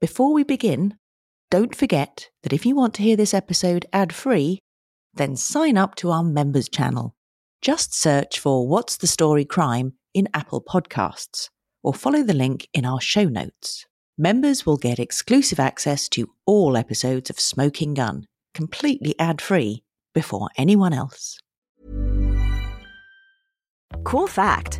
Before we begin, don't forget that if you want to hear this episode ad free, then sign up to our members channel. Just search for What's the Story Crime in Apple Podcasts or follow the link in our show notes. Members will get exclusive access to all episodes of Smoking Gun, completely ad free, before anyone else. Cool fact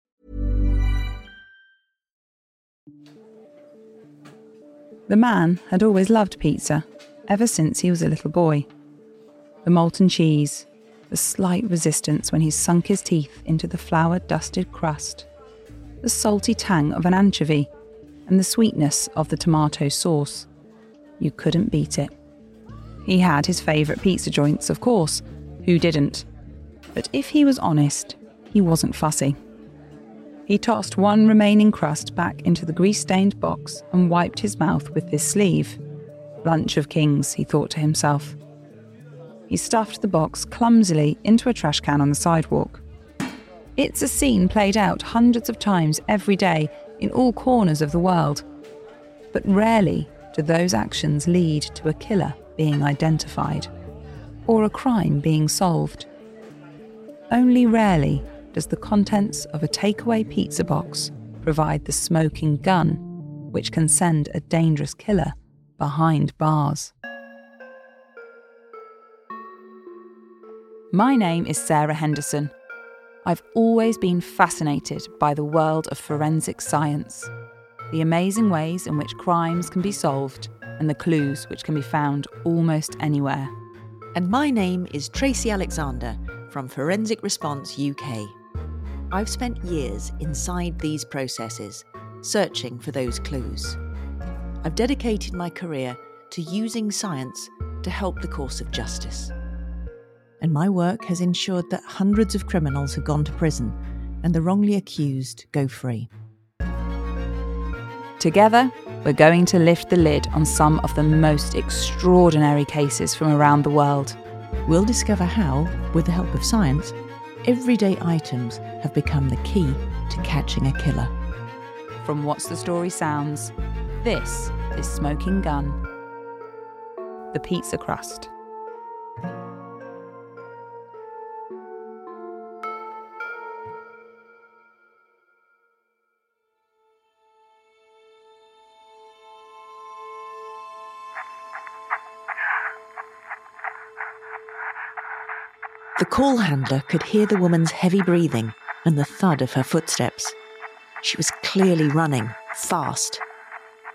The man had always loved pizza, ever since he was a little boy. The molten cheese, the slight resistance when he sunk his teeth into the flour dusted crust, the salty tang of an anchovy, and the sweetness of the tomato sauce. You couldn't beat it. He had his favourite pizza joints, of course. Who didn't? But if he was honest, he wasn't fussy. He tossed one remaining crust back into the grease stained box and wiped his mouth with his sleeve. Lunch of kings, he thought to himself. He stuffed the box clumsily into a trash can on the sidewalk. It's a scene played out hundreds of times every day in all corners of the world. But rarely do those actions lead to a killer being identified or a crime being solved. Only rarely does the contents of a takeaway pizza box provide the smoking gun which can send a dangerous killer behind bars. My name is Sarah Henderson. I've always been fascinated by the world of forensic science, the amazing ways in which crimes can be solved, and the clues which can be found almost anywhere. And my name is Tracy Alexander from Forensic Response UK. I've spent years inside these processes, searching for those clues. I've dedicated my career to using science to help the course of justice. And my work has ensured that hundreds of criminals have gone to prison and the wrongly accused go free. Together, we're going to lift the lid on some of the most extraordinary cases from around the world. We'll discover how, with the help of science, everyday items have become the key to catching a killer. From What's the Story Sounds, this is Smoking Gun. The Pizza Crust. Call handler could hear the woman's heavy breathing and the thud of her footsteps. She was clearly running, fast.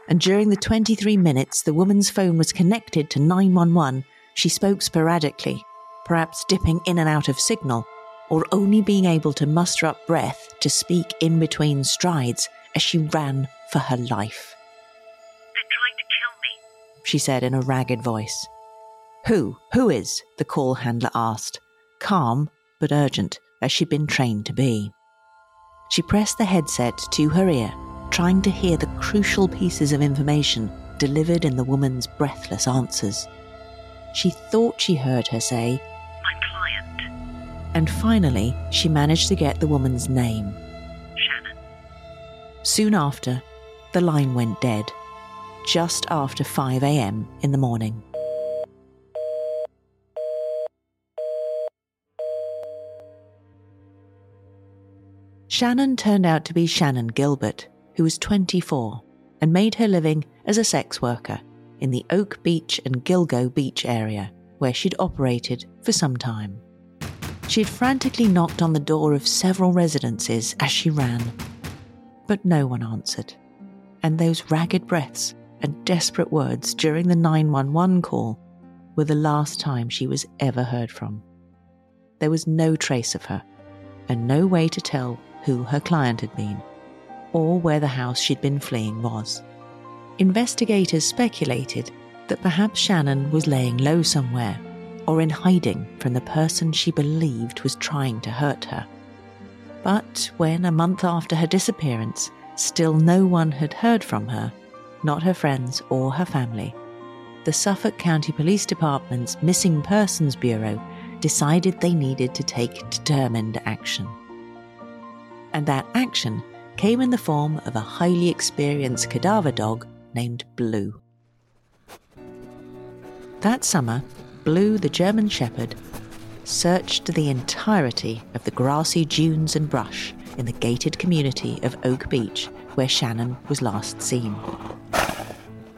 And during the 23 minutes the woman's phone was connected to 911, she spoke sporadically, perhaps dipping in and out of signal, or only being able to muster up breath to speak in between strides as she ran for her life. They're trying to kill me. She said in a ragged voice. Who? Who is? the call handler asked, calm but urgent as she'd been trained to be. She pressed the headset to her ear, trying to hear the crucial pieces of information delivered in the woman's breathless answers. She thought she heard her say, My client, and finally she managed to get the woman's name. Shannan. Soon after, the line went dead. just after 5 a.m. in the morning. Shannan turned out to be Shannan Gilbert, who was 24 and made her living as a sex worker in the Oak Beach and Gilgo Beach area, where she'd operated for some time. She'd frantically knocked on the door of several residences as she ran, but no one answered. And those ragged breaths and desperate words during the 911 call were the last time she was ever heard from. There was no trace of her, and no way to tell who her client had been, or where the house she'd been fleeing was. Investigators speculated that perhaps Shannan was laying low somewhere or in hiding from the person she believed was trying to hurt her. But when, a month after her disappearance, still no one had heard from her, not her friends or her family, the Suffolk County Police Department's Missing Persons Bureau decided they needed to take determined action. And that action came in the form of a highly experienced cadaver dog named Blue. That summer, Blue the German Shepherd searched the entirety of the grassy dunes and brush in the gated community of Oak Beach where Shannan was last seen.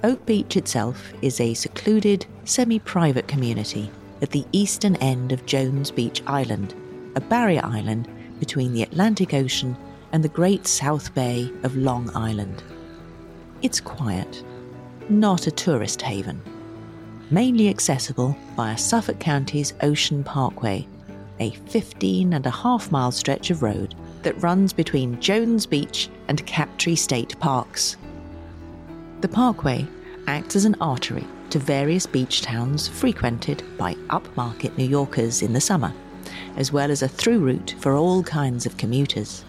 Oak Beach itself is a secluded, semi private community at the eastern end of Jones Beach Island, a barrier island between the Atlantic Ocean and the Great South Bay of Long Island. It's quiet, not a tourist haven mainly accessible via Suffolk County's Ocean Parkway, a 15 and a half mile stretch of road that runs between Jones Beach and Captree State Parks. The parkway acts as an artery to various beach towns frequented by upmarket New Yorkers in the summer, as well as a through route for all kinds of commuters.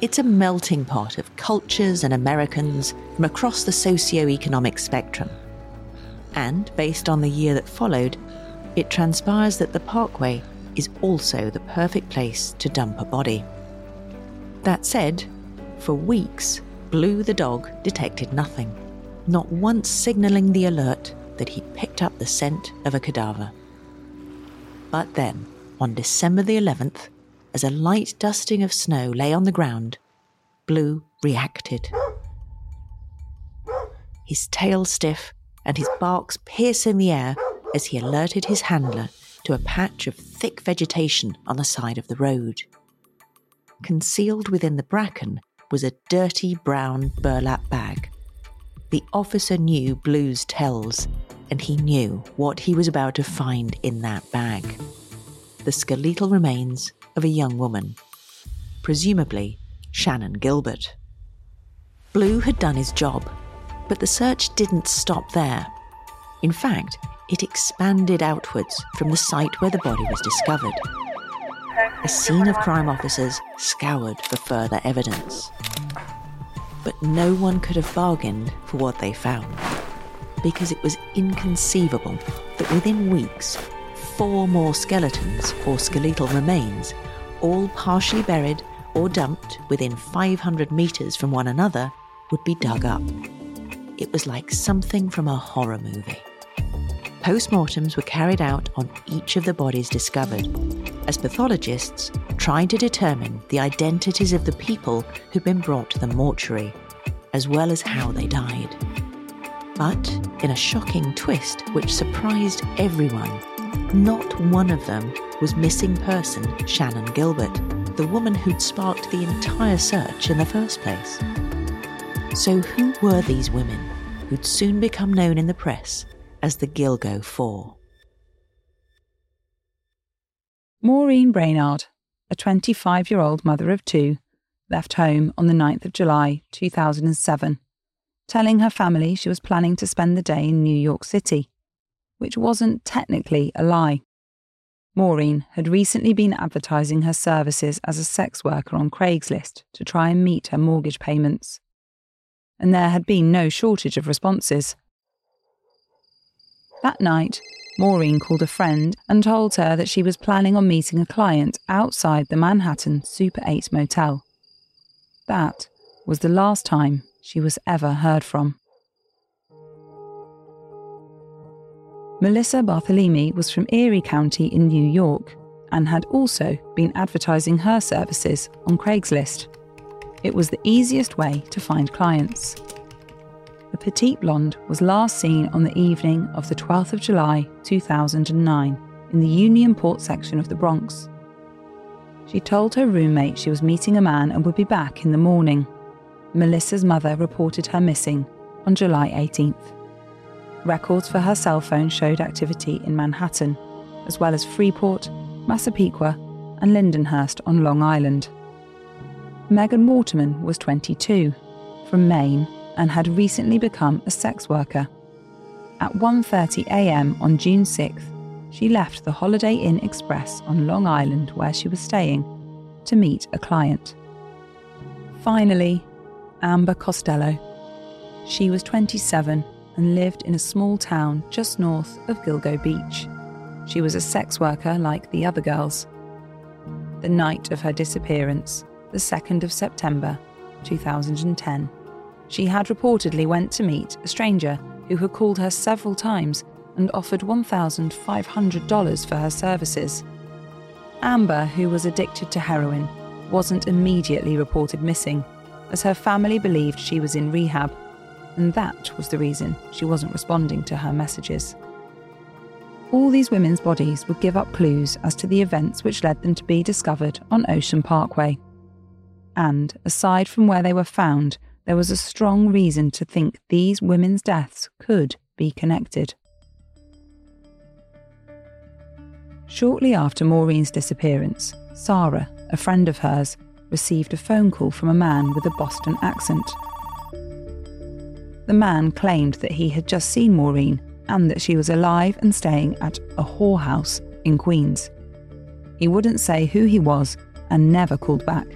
It's a melting pot of cultures and Americans from across the socio-economic spectrum and based on the year that followed, it transpires that the parkway is also the perfect place to dump a body. That said, for weeks, Blue the dog detected nothing, not once signalling the alert that he'd picked up the scent of a cadaver. But then, on December the 11th, as a light dusting of snow lay on the ground, Blue reacted. His tail stiff and his barks piercing the air as he alerted his handler to a patch of thick vegetation on the side of the road. Concealed within the bracken was a dirty brown burlap bag. The officer knew Blue's tells, and he knew what he was about to find in that bag the skeletal remains of a young woman, presumably Shannan Gilbert. Blue had done his job but the search didn't stop there. In fact, it expanded outwards from the site where the body was discovered. A scene of crime officers scoured for further evidence. But no one could have bargained for what they found, because it was inconceivable that within weeks, four more skeletons or skeletal remains, all partially buried or dumped within 500 metres from one another, would be dug up it was like something from a horror movie. Postmortems were carried out on each of the bodies discovered, as pathologists tried to determine the identities of the people who'd been brought to the mortuary, as well as how they died. But in a shocking twist which surprised everyone, not one of them was missing person Shannan Gilbert, the woman who'd sparked the entire search in the first place. So, who were these women who'd soon become known in the press as the Gilgo Four? Maureen Brainard, a 25 year old mother of two, left home on the 9th of July 2007, telling her family she was planning to spend the day in New York City, which wasn't technically a lie. Maureen had recently been advertising her services as a sex worker on Craigslist to try and meet her mortgage payments and there had been no shortage of responses. That night, Maureen called a friend and told her that she was planning on meeting a client outside the Manhattan Super 8 motel. That was the last time she was ever heard from. Melissa Barthelemy was from Erie County in New York and had also been advertising her services on Craigslist. It was the easiest way to find clients. The petite blonde was last seen on the evening of the 12th of July 2009 in the Unionport section of the Bronx. She told her roommate she was meeting a man and would be back in the morning. Melissa's mother reported her missing on July 18th. Records for her cell phone showed activity in Manhattan, as well as Freeport, Massapequa, and Lindenhurst on Long Island. Megan Waterman was 22, from Maine, and had recently become a sex worker. At 1:30 a.m. on June 6th, she left the Holiday Inn Express on Long Island where she was staying to meet a client. Finally, Amber Costello. She was 27 and lived in a small town just north of Gilgo Beach. She was a sex worker like the other girls. The night of her disappearance, the 2nd of September 2010, she had reportedly went to meet a stranger who had called her several times and offered $1,500 for her services. Amber, who was addicted to heroin, wasn't immediately reported missing, as her family believed she was in rehab, and that was the reason she wasn't responding to her messages. All these women's bodies would give up clues as to the events which led them to be discovered on Ocean Parkway. And, aside from where they were found, there was a strong reason to think these women's deaths could be connected. Shortly after Maureen's disappearance, Sarah, a friend of hers, received a phone call from a man with a Boston accent. The man claimed that he had just seen Maureen and that she was alive and staying at a whorehouse in Queens. He wouldn't say who he was and never called back.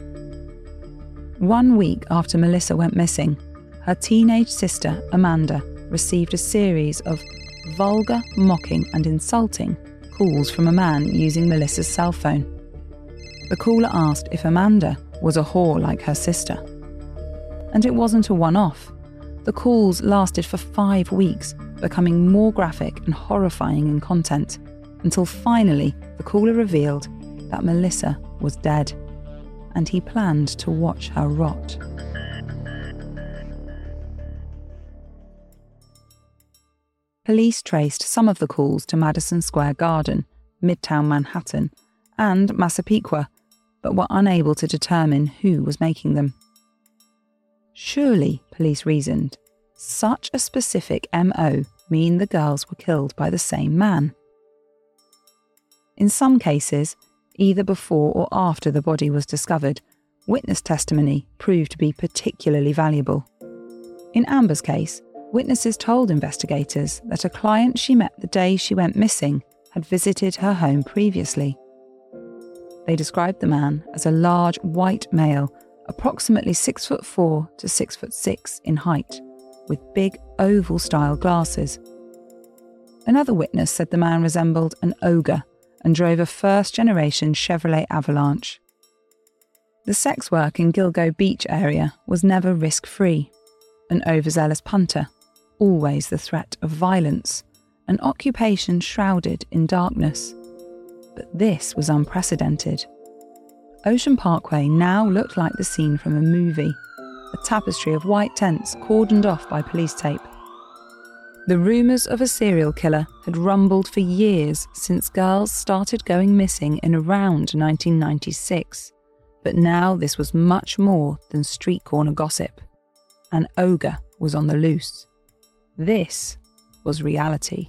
One week after Melissa went missing, her teenage sister, Amanda, received a series of vulgar, mocking, and insulting calls from a man using Melissa's cell phone. The caller asked if Amanda was a whore like her sister. And it wasn't a one off. The calls lasted for five weeks, becoming more graphic and horrifying in content, until finally the caller revealed that Melissa was dead, and he planned to watch her rot. Police traced some of the calls to Madison Square Garden, Midtown Manhattan, and Massapequa, but were unable to determine who was making them. Surely, police reasoned, such a specific MO mean the girls were killed by the same man. In some cases, either before or after the body was discovered, witness testimony proved to be particularly valuable. In Amber's case, Witnesses told investigators that a client she met the day she went missing had visited her home previously. They described the man as a large white male, approximately 6 foot 4 to 6 foot 6 in height, with big oval style glasses. Another witness said the man resembled an ogre and drove a first generation Chevrolet Avalanche. The sex work in Gilgo Beach area was never risk free. An overzealous punter always the threat of violence, an occupation shrouded in darkness. But this was unprecedented. Ocean Parkway now looked like the scene from a movie, a tapestry of white tents cordoned off by police tape. The rumours of a serial killer had rumbled for years since girls started going missing in around 1996. But now this was much more than street corner gossip. An ogre was on the loose. This was reality.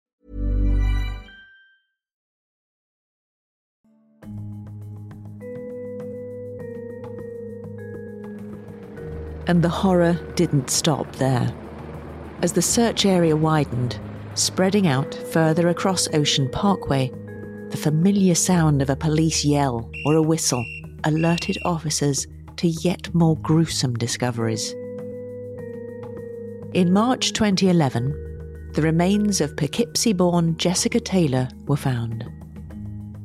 And the horror didn't stop there. As the search area widened, spreading out further across Ocean Parkway, the familiar sound of a police yell or a whistle alerted officers to yet more gruesome discoveries. In March 2011, the remains of Poughkeepsie born Jessica Taylor were found.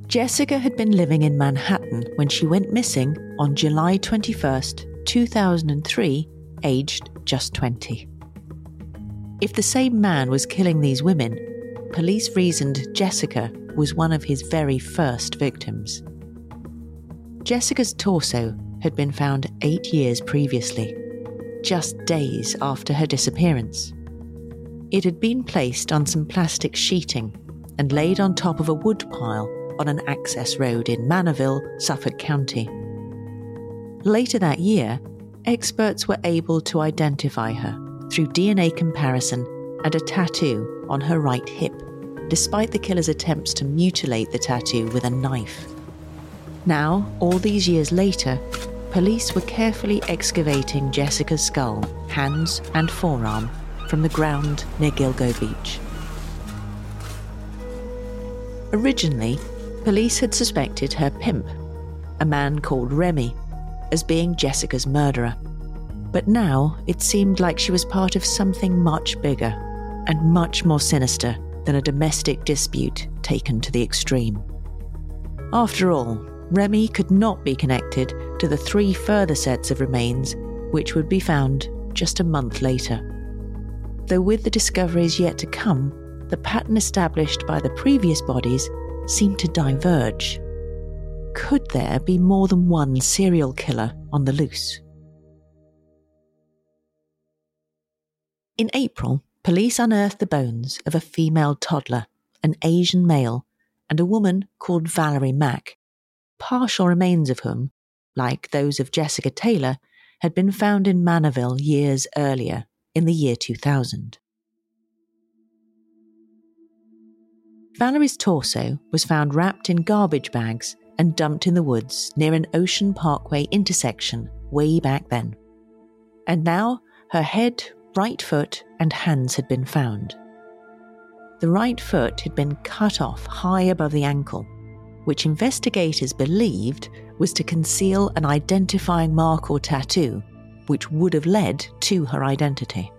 Jessica had been living in Manhattan when she went missing on July 21st, 2003, aged just 20. If the same man was killing these women, police reasoned Jessica was one of his very first victims. Jessica's torso had been found eight years previously, just days after her disappearance. It had been placed on some plastic sheeting and laid on top of a wood pile on an access road in Manorville, Suffolk County. Later that year, experts were able to identify her through DNA comparison and a tattoo on her right hip, despite the killer's attempts to mutilate the tattoo with a knife. Now, all these years later, police were carefully excavating Jessica's skull, hands, and forearm from the ground near Gilgo Beach. Originally, police had suspected her pimp, a man called Remy, as being Jessica's murderer. But now it seemed like she was part of something much bigger and much more sinister than a domestic dispute taken to the extreme. After all, Remy could not be connected to the three further sets of remains which would be found just a month later. Though with the discoveries yet to come, the pattern established by the previous bodies seemed to diverge. Could there be more than one serial killer on the loose? In April, police unearthed the bones of a female toddler, an Asian male, and a woman called Valerie Mack, partial remains of whom, like those of Jessica Taylor, had been found in Manorville years earlier, in the year 2000. Valerie's torso was found wrapped in garbage bags and dumped in the woods near an Ocean Parkway intersection way back then. And now her head, right foot, and hands had been found. The right foot had been cut off high above the ankle, which investigators believed was to conceal an identifying mark or tattoo, which would have led to her identity.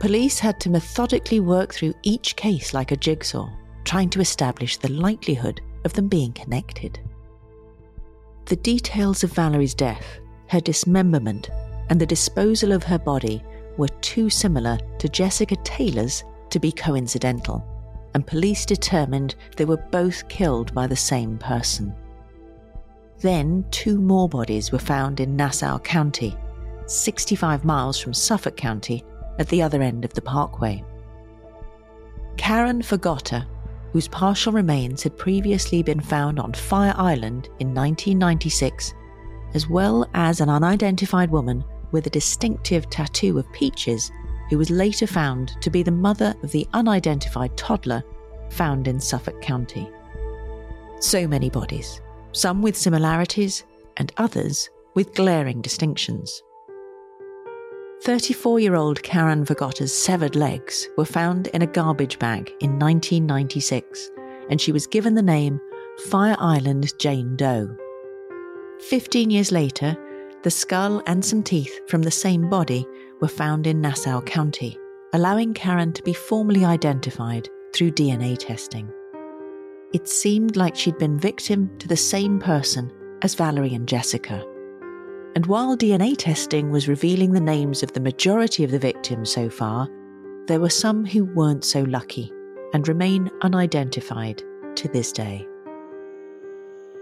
Police had to methodically work through each case like a jigsaw, trying to establish the likelihood of them being connected. The details of Valerie's death, her dismemberment, and the disposal of her body were too similar to Jessica Taylor's to be coincidental, and police determined they were both killed by the same person. Then, two more bodies were found in Nassau County, 65 miles from Suffolk County, at the other end of the parkway. Karen Vergata, whose partial remains had previously been found on Fire Island in 1996, as well as an unidentified woman with a distinctive tattoo of peaches, who was later found to be the mother of the unidentified toddler found in Suffolk County. So many bodies, some with similarities and others with glaring distinctions. 34 year old Karen Vergata's severed legs were found in a garbage bag in 1996, and she was given the name Fire Island Jane Doe. 15 years later, the skull and some teeth from the same body were found in Nassau County, allowing Karen to be formally identified through DNA testing. It seemed like she'd been victim to the same person as Valerie and Jessica. And while DNA testing was revealing the names of the majority of the victims so far, there were some who weren't so lucky and remain unidentified to this day.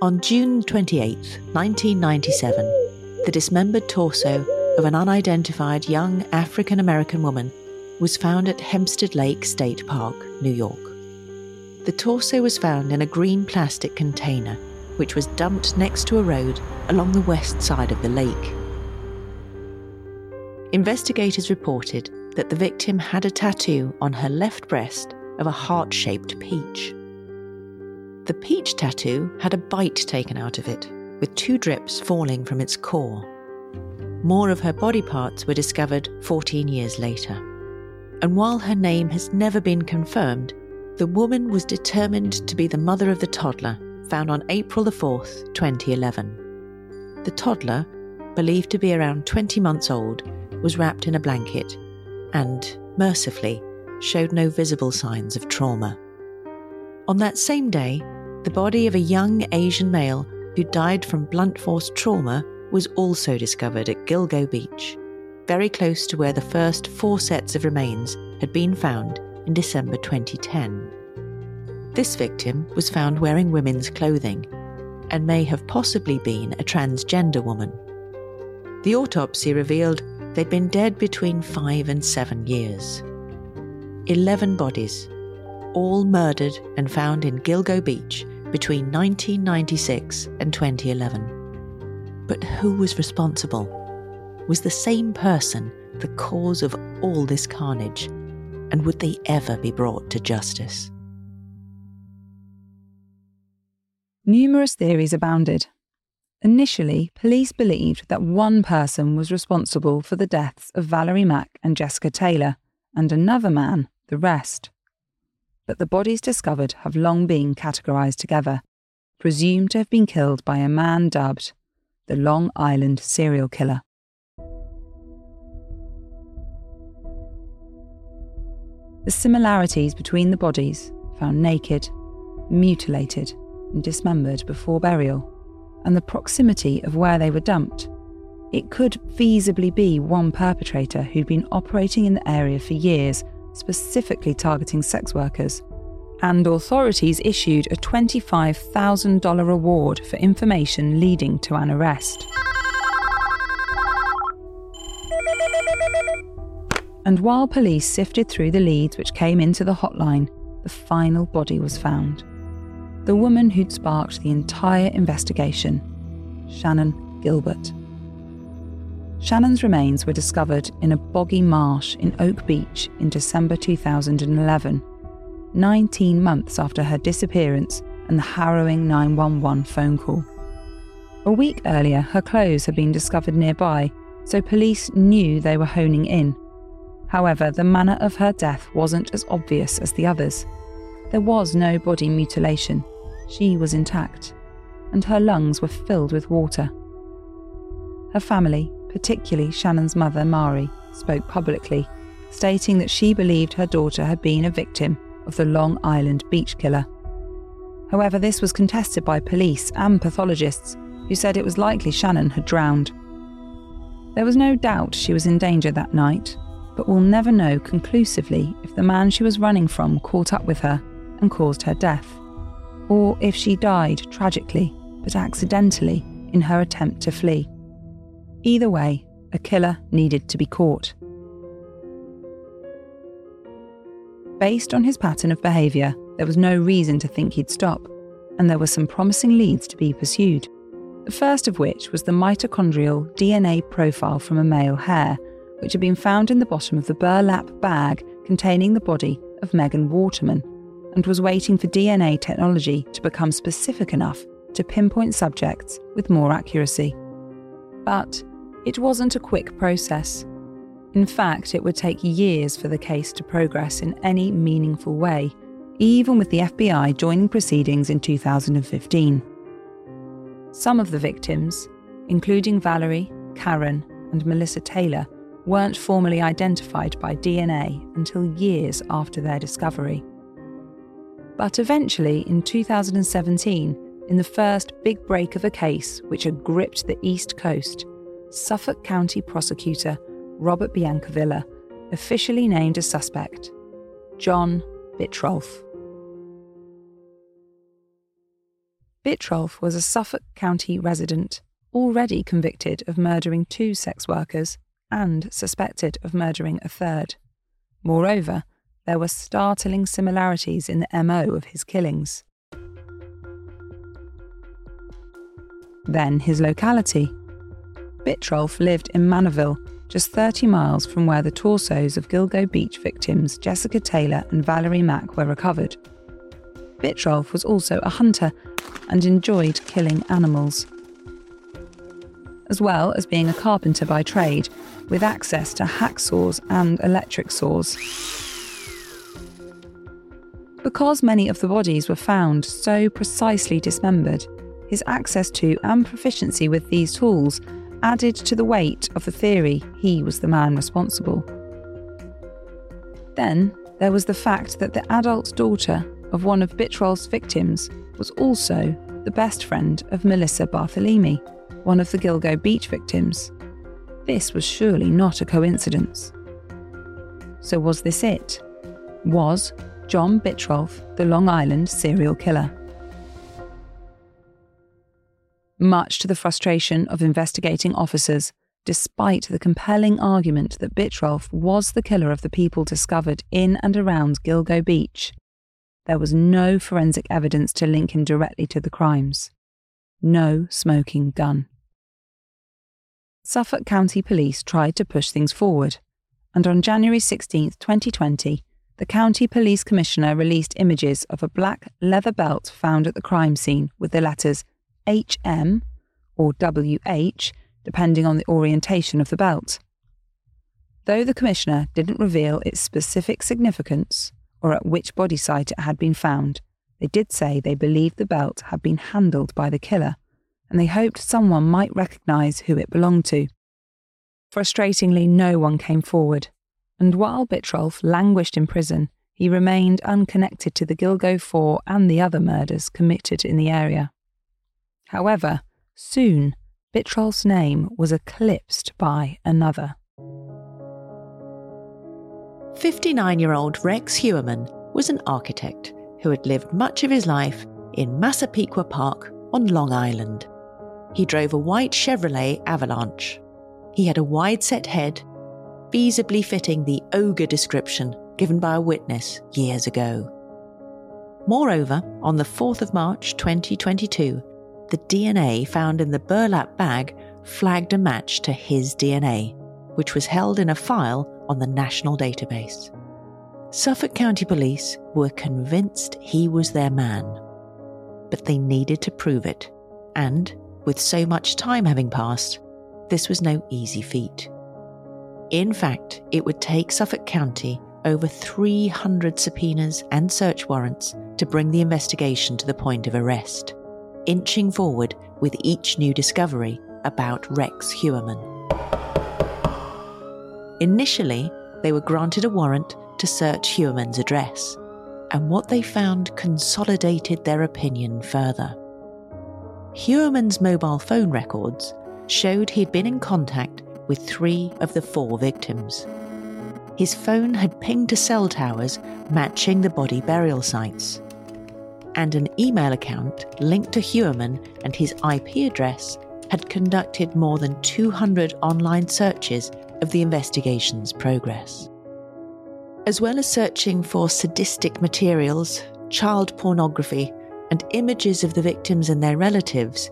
On June 28, 1997, the dismembered torso of an unidentified young African American woman was found at Hempstead Lake State Park, New York. The torso was found in a green plastic container, which was dumped next to a road along the west side of the lake. Investigators reported that the victim had a tattoo on her left breast of a heart shaped peach. The peach tattoo had a bite taken out of it, with two drips falling from its core. More of her body parts were discovered 14 years later. And while her name has never been confirmed, the woman was determined to be the mother of the toddler found on April the 4th, 2011. The toddler, believed to be around 20 months old, was wrapped in a blanket and, mercifully, showed no visible signs of trauma. On that same day, the body of a young Asian male who died from blunt force trauma was also discovered at Gilgo Beach, very close to where the first four sets of remains had been found in December 2010. This victim was found wearing women's clothing and may have possibly been a transgender woman. The autopsy revealed they'd been dead between five and seven years. Eleven bodies, all murdered and found in Gilgo Beach between 1996 and 2011. But who was responsible? Was the same person the cause of all this carnage? And would they ever be brought to justice? Numerous theories abounded. Initially, police believed that one person was responsible for the deaths of Valerie Mack and Jessica Taylor, and another man the rest but the bodies discovered have long been categorised together, presumed to have been killed by a man dubbed the Long Island serial killer. The similarities between the bodies, found naked, mutilated, and dismembered before burial, and the proximity of where they were dumped, it could feasibly be one perpetrator who'd been operating in the area for years specifically targeting sex workers. And authorities issued a $25,000 reward for information leading to an arrest. And while police sifted through the leads which came into the hotline, the final body was found. The woman who'd sparked the entire investigation, Shannan Gilbert. Shannan's remains were discovered in a boggy marsh in Oak Beach in December 2011, 19 months after her disappearance and the harrowing 911 phone call. A week earlier, her clothes had been discovered nearby, so police knew they were honing in. However, the manner of her death wasn't as obvious as the others. There was no body mutilation. She was intact, and her lungs were filled with water. Her family, particularly Shannan's mother, Mari, spoke publicly, stating that she believed her daughter had been a victim of the Long Island beach killer. However, this was contested by police and pathologists, who said it was likely Shannan had drowned. There was no doubt she was in danger that night, but we'll never know conclusively if the man she was running from caught up with her and caused her death, or if she died tragically but accidentally in her attempt to flee. Either way, a killer needed to be caught. Based on his pattern of behaviour, there was no reason to think he'd stop, and there were some promising leads to be pursued. The first of which was the mitochondrial DNA profile from a male hair, which had been found in the bottom of the burlap bag containing the body of Megan Waterman, and was waiting for DNA technology to become specific enough to pinpoint subjects with more accuracy. But it wasn't a quick process. In fact, it would take years for the case to progress in any meaningful way, even with the FBI joining proceedings in 2015. Some of the victims, including Valerie, Karen, and Melissa Taylor weren't formally identified by DNA until years after their discovery. But eventually, in 2017, in the first big break of a case which had gripped the East Coast, Suffolk County prosecutor Robert Biancavilla officially named a suspect John Bittrolff. Bittrolff was a Suffolk County resident, already convicted of murdering two sex workers and suspected of murdering a third. Moreover, there were startling similarities in the MO of his killings. Then his locality. Bittrolff lived in Manorville, just 30 miles from where the torsos of Gilgo Beach victims Jessica Taylor and Valerie Mack were recovered. Bittrolff was also a hunter and enjoyed killing animals. As well as being a carpenter by trade, with access to hacksaws and electric saws. Because many of the bodies were found so precisely dismembered, his access to and proficiency with these tools added to the weight of the theory he was the man responsible. Then there was the fact that the adult daughter of one of Bittrolff's victims was also the best friend of Melissa Barthelemy, one of the Gilgo Beach victims. This was surely not a coincidence. So, was this it? Was John Bittrolff, the Long Island serial killer. Much to the frustration of investigating officers, despite the compelling argument that Bittrolff was the killer of the people discovered in and around Gilgo Beach, there was no forensic evidence to link him directly to the crimes. No smoking gun. Suffolk County Police tried to push things forward, and on January 16, 2020, the County Police Commissioner released images of a black leather belt found at the crime scene with the letters HM or WH, depending on the orientation of the belt. Though the Commissioner didn't reveal its specific significance or at which body site it had been found, they did say they believed the belt had been handled by the killer and they hoped someone might recognise who it belonged to. Frustratingly, no one came forward and while Bittrolff languished in prison, he remained unconnected to the Gilgo Four and the other murders committed in the area. However, soon Bittrolff's name was eclipsed by another. 59 year old Rex Heuermann was an architect who had lived much of his life in Massapequa Park on Long Island. He drove a white Chevrolet Avalanche. He had a wide set head feasibly fitting the ogre description given by a witness years ago. Moreover, on the 4th of March 2022, the DNA found in the burlap bag flagged a match to his DNA, which was held in a file on the national database. Suffolk County Police were convinced he was their man, but they needed to prove it, and, with so much time having passed, this was no easy feat. In fact, it would take Suffolk County over 300 subpoenas and search warrants to bring the investigation to the point of arrest, inching forward with each new discovery about Rex Heuermann. Initially, they were granted a warrant to search Heuermann's address, and what they found consolidated their opinion further. Heuermann's mobile phone records showed he'd been in contact with three of the four victims. His phone had pinged to cell towers matching the body burial sites. And an email account linked to Heuermann and his IP address had conducted more than 200 online searches of the investigation's progress. As well as searching for sadistic materials, child pornography, and images of the victims and their relatives,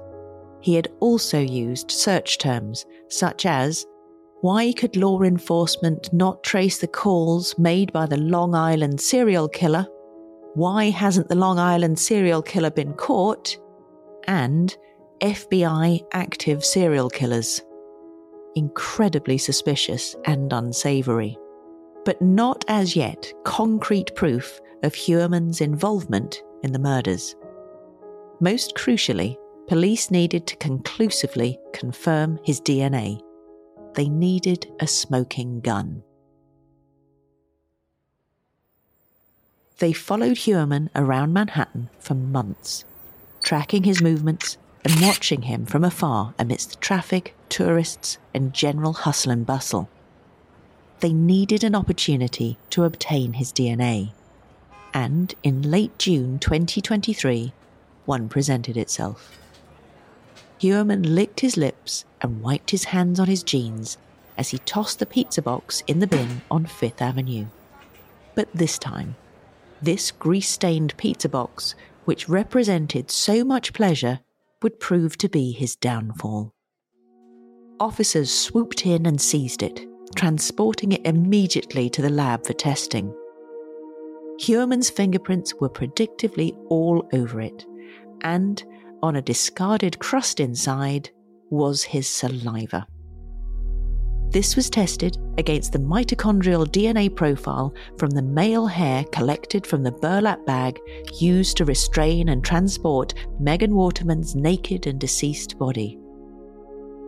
he had also used search terms such as why could law enforcement not trace the calls made by the Long Island serial killer? Why hasn't the Long Island serial killer been caught? And FBI active serial killers. Incredibly suspicious and unsavoury. But not as yet concrete proof of Heuermann's involvement in the murders. Most crucially, police needed to conclusively confirm his DNA, they needed a smoking gun. They followed Heuermann around Manhattan for months, tracking his movements and watching him from afar amidst the traffic, tourists, and general hustle and bustle. They needed an opportunity to obtain his DNA. And in late June 2023, one presented itself. Heuermann licked his lips and wiped his hands on his jeans as he tossed the pizza box in the bin on Fifth Avenue. But this time, this grease stained pizza box, which represented so much pleasure, would prove to be his downfall. Officers swooped in and seized it, transporting it immediately to the lab for testing. Heuermann's fingerprints were predictively all over it, and on a discarded crust inside was his saliva. This was tested against the mitochondrial DNA profile from the male hair collected from the burlap bag used to restrain and transport Megan Waterman's naked and deceased body,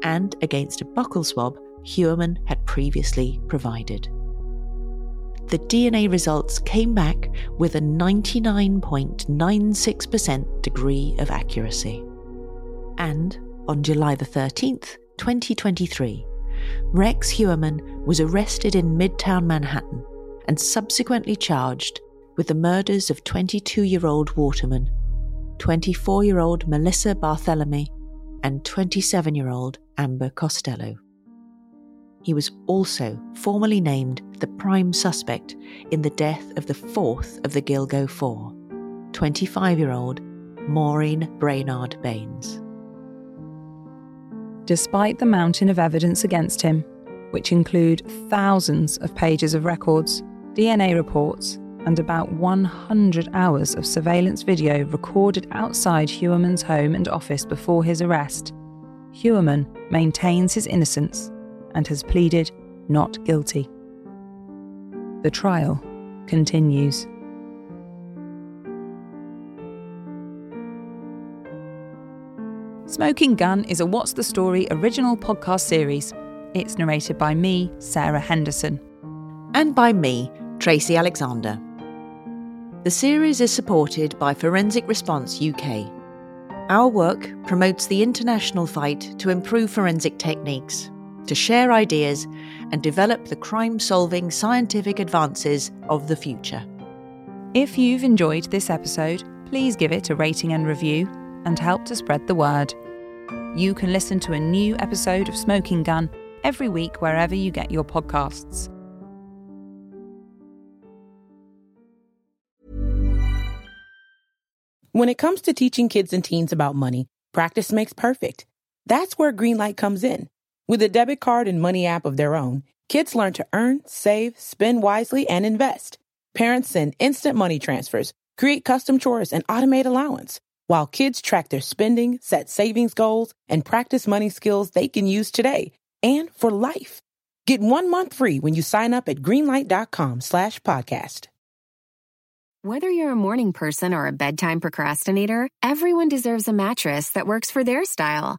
and against a buccal swab Heuermann had previously provided. The DNA results came back with a 99.96% degree of accuracy. And on July the 13th, 2023, Rex Heuermann was arrested in Midtown Manhattan and subsequently charged with the murders of 22 year old Waterman, 24 year old Melissa Barthelemy, and 27 year old Amber Costello. He was also formally named the prime suspect in the death of the fourth of the Gilgo Four, 25 year old Maureen Brainard Barnes. Despite the mountain of evidence against him, which include thousands of pages of records, DNA reports, and about 100 hours of surveillance video recorded outside Heuermann's home and office before his arrest, Heuermann maintains his innocence and has pleaded not guilty. The trial continues. Smoking Gun is a What's the Story original podcast series. It's narrated by me, Sarah Henderson. And by me, Tracy Alexander. The series is supported by Forensic Response UK. Our work promotes the international fight to improve forensic techniques, to share ideas, and develop the crime solving scientific advances of the future. If you've enjoyed this episode, please give it a rating and review and help to spread the word. You can listen to a new episode of Smoking Gun every week wherever you get your podcasts. When it comes to teaching kids and teens about money, practice makes perfect. That's where Greenlight comes in. With a debit card and money app of their own, kids learn to earn, save, spend wisely, and invest. Parents send instant money transfers, create custom chores, and automate allowance while kids track their spending, set savings goals, and practice money skills they can use today and for life. Get one month free when you sign up at greenlight.com slash podcast. Whether you're a morning person or a bedtime procrastinator, everyone deserves a mattress that works for their style.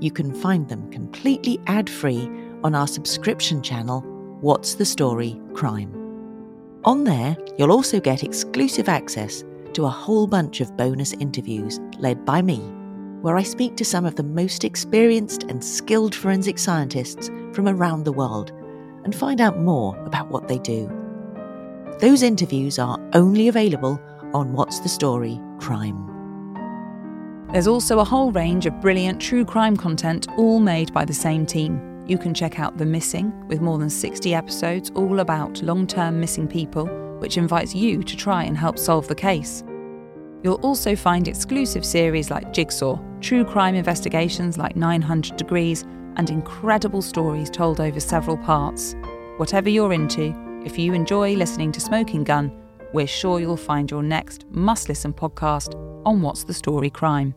you can find them completely ad free on our subscription channel, What's the Story Crime. On there, you'll also get exclusive access to a whole bunch of bonus interviews led by me, where I speak to some of the most experienced and skilled forensic scientists from around the world and find out more about what they do. Those interviews are only available on What's the Story Crime. There's also a whole range of brilliant true crime content, all made by the same team. You can check out The Missing, with more than 60 episodes all about long term missing people, which invites you to try and help solve the case. You'll also find exclusive series like Jigsaw, true crime investigations like 900 Degrees, and incredible stories told over several parts. Whatever you're into, if you enjoy listening to Smoking Gun, we're sure you'll find your next must listen podcast on What's the Story Crime.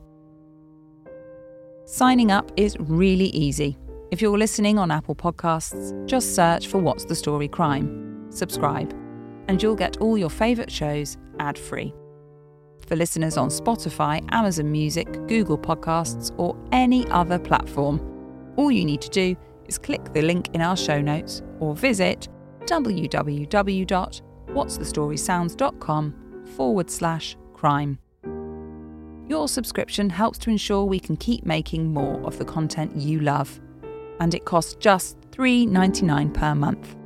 Signing up is really easy. If you're listening on Apple Podcasts, just search for What's the Story Crime, subscribe, and you'll get all your favourite shows ad free. For listeners on Spotify, Amazon Music, Google Podcasts, or any other platform, all you need to do is click the link in our show notes or visit www.whatsthestorysounds.com forward slash crime. Your subscription helps to ensure we can keep making more of the content you love, and it costs just $3.99 per month.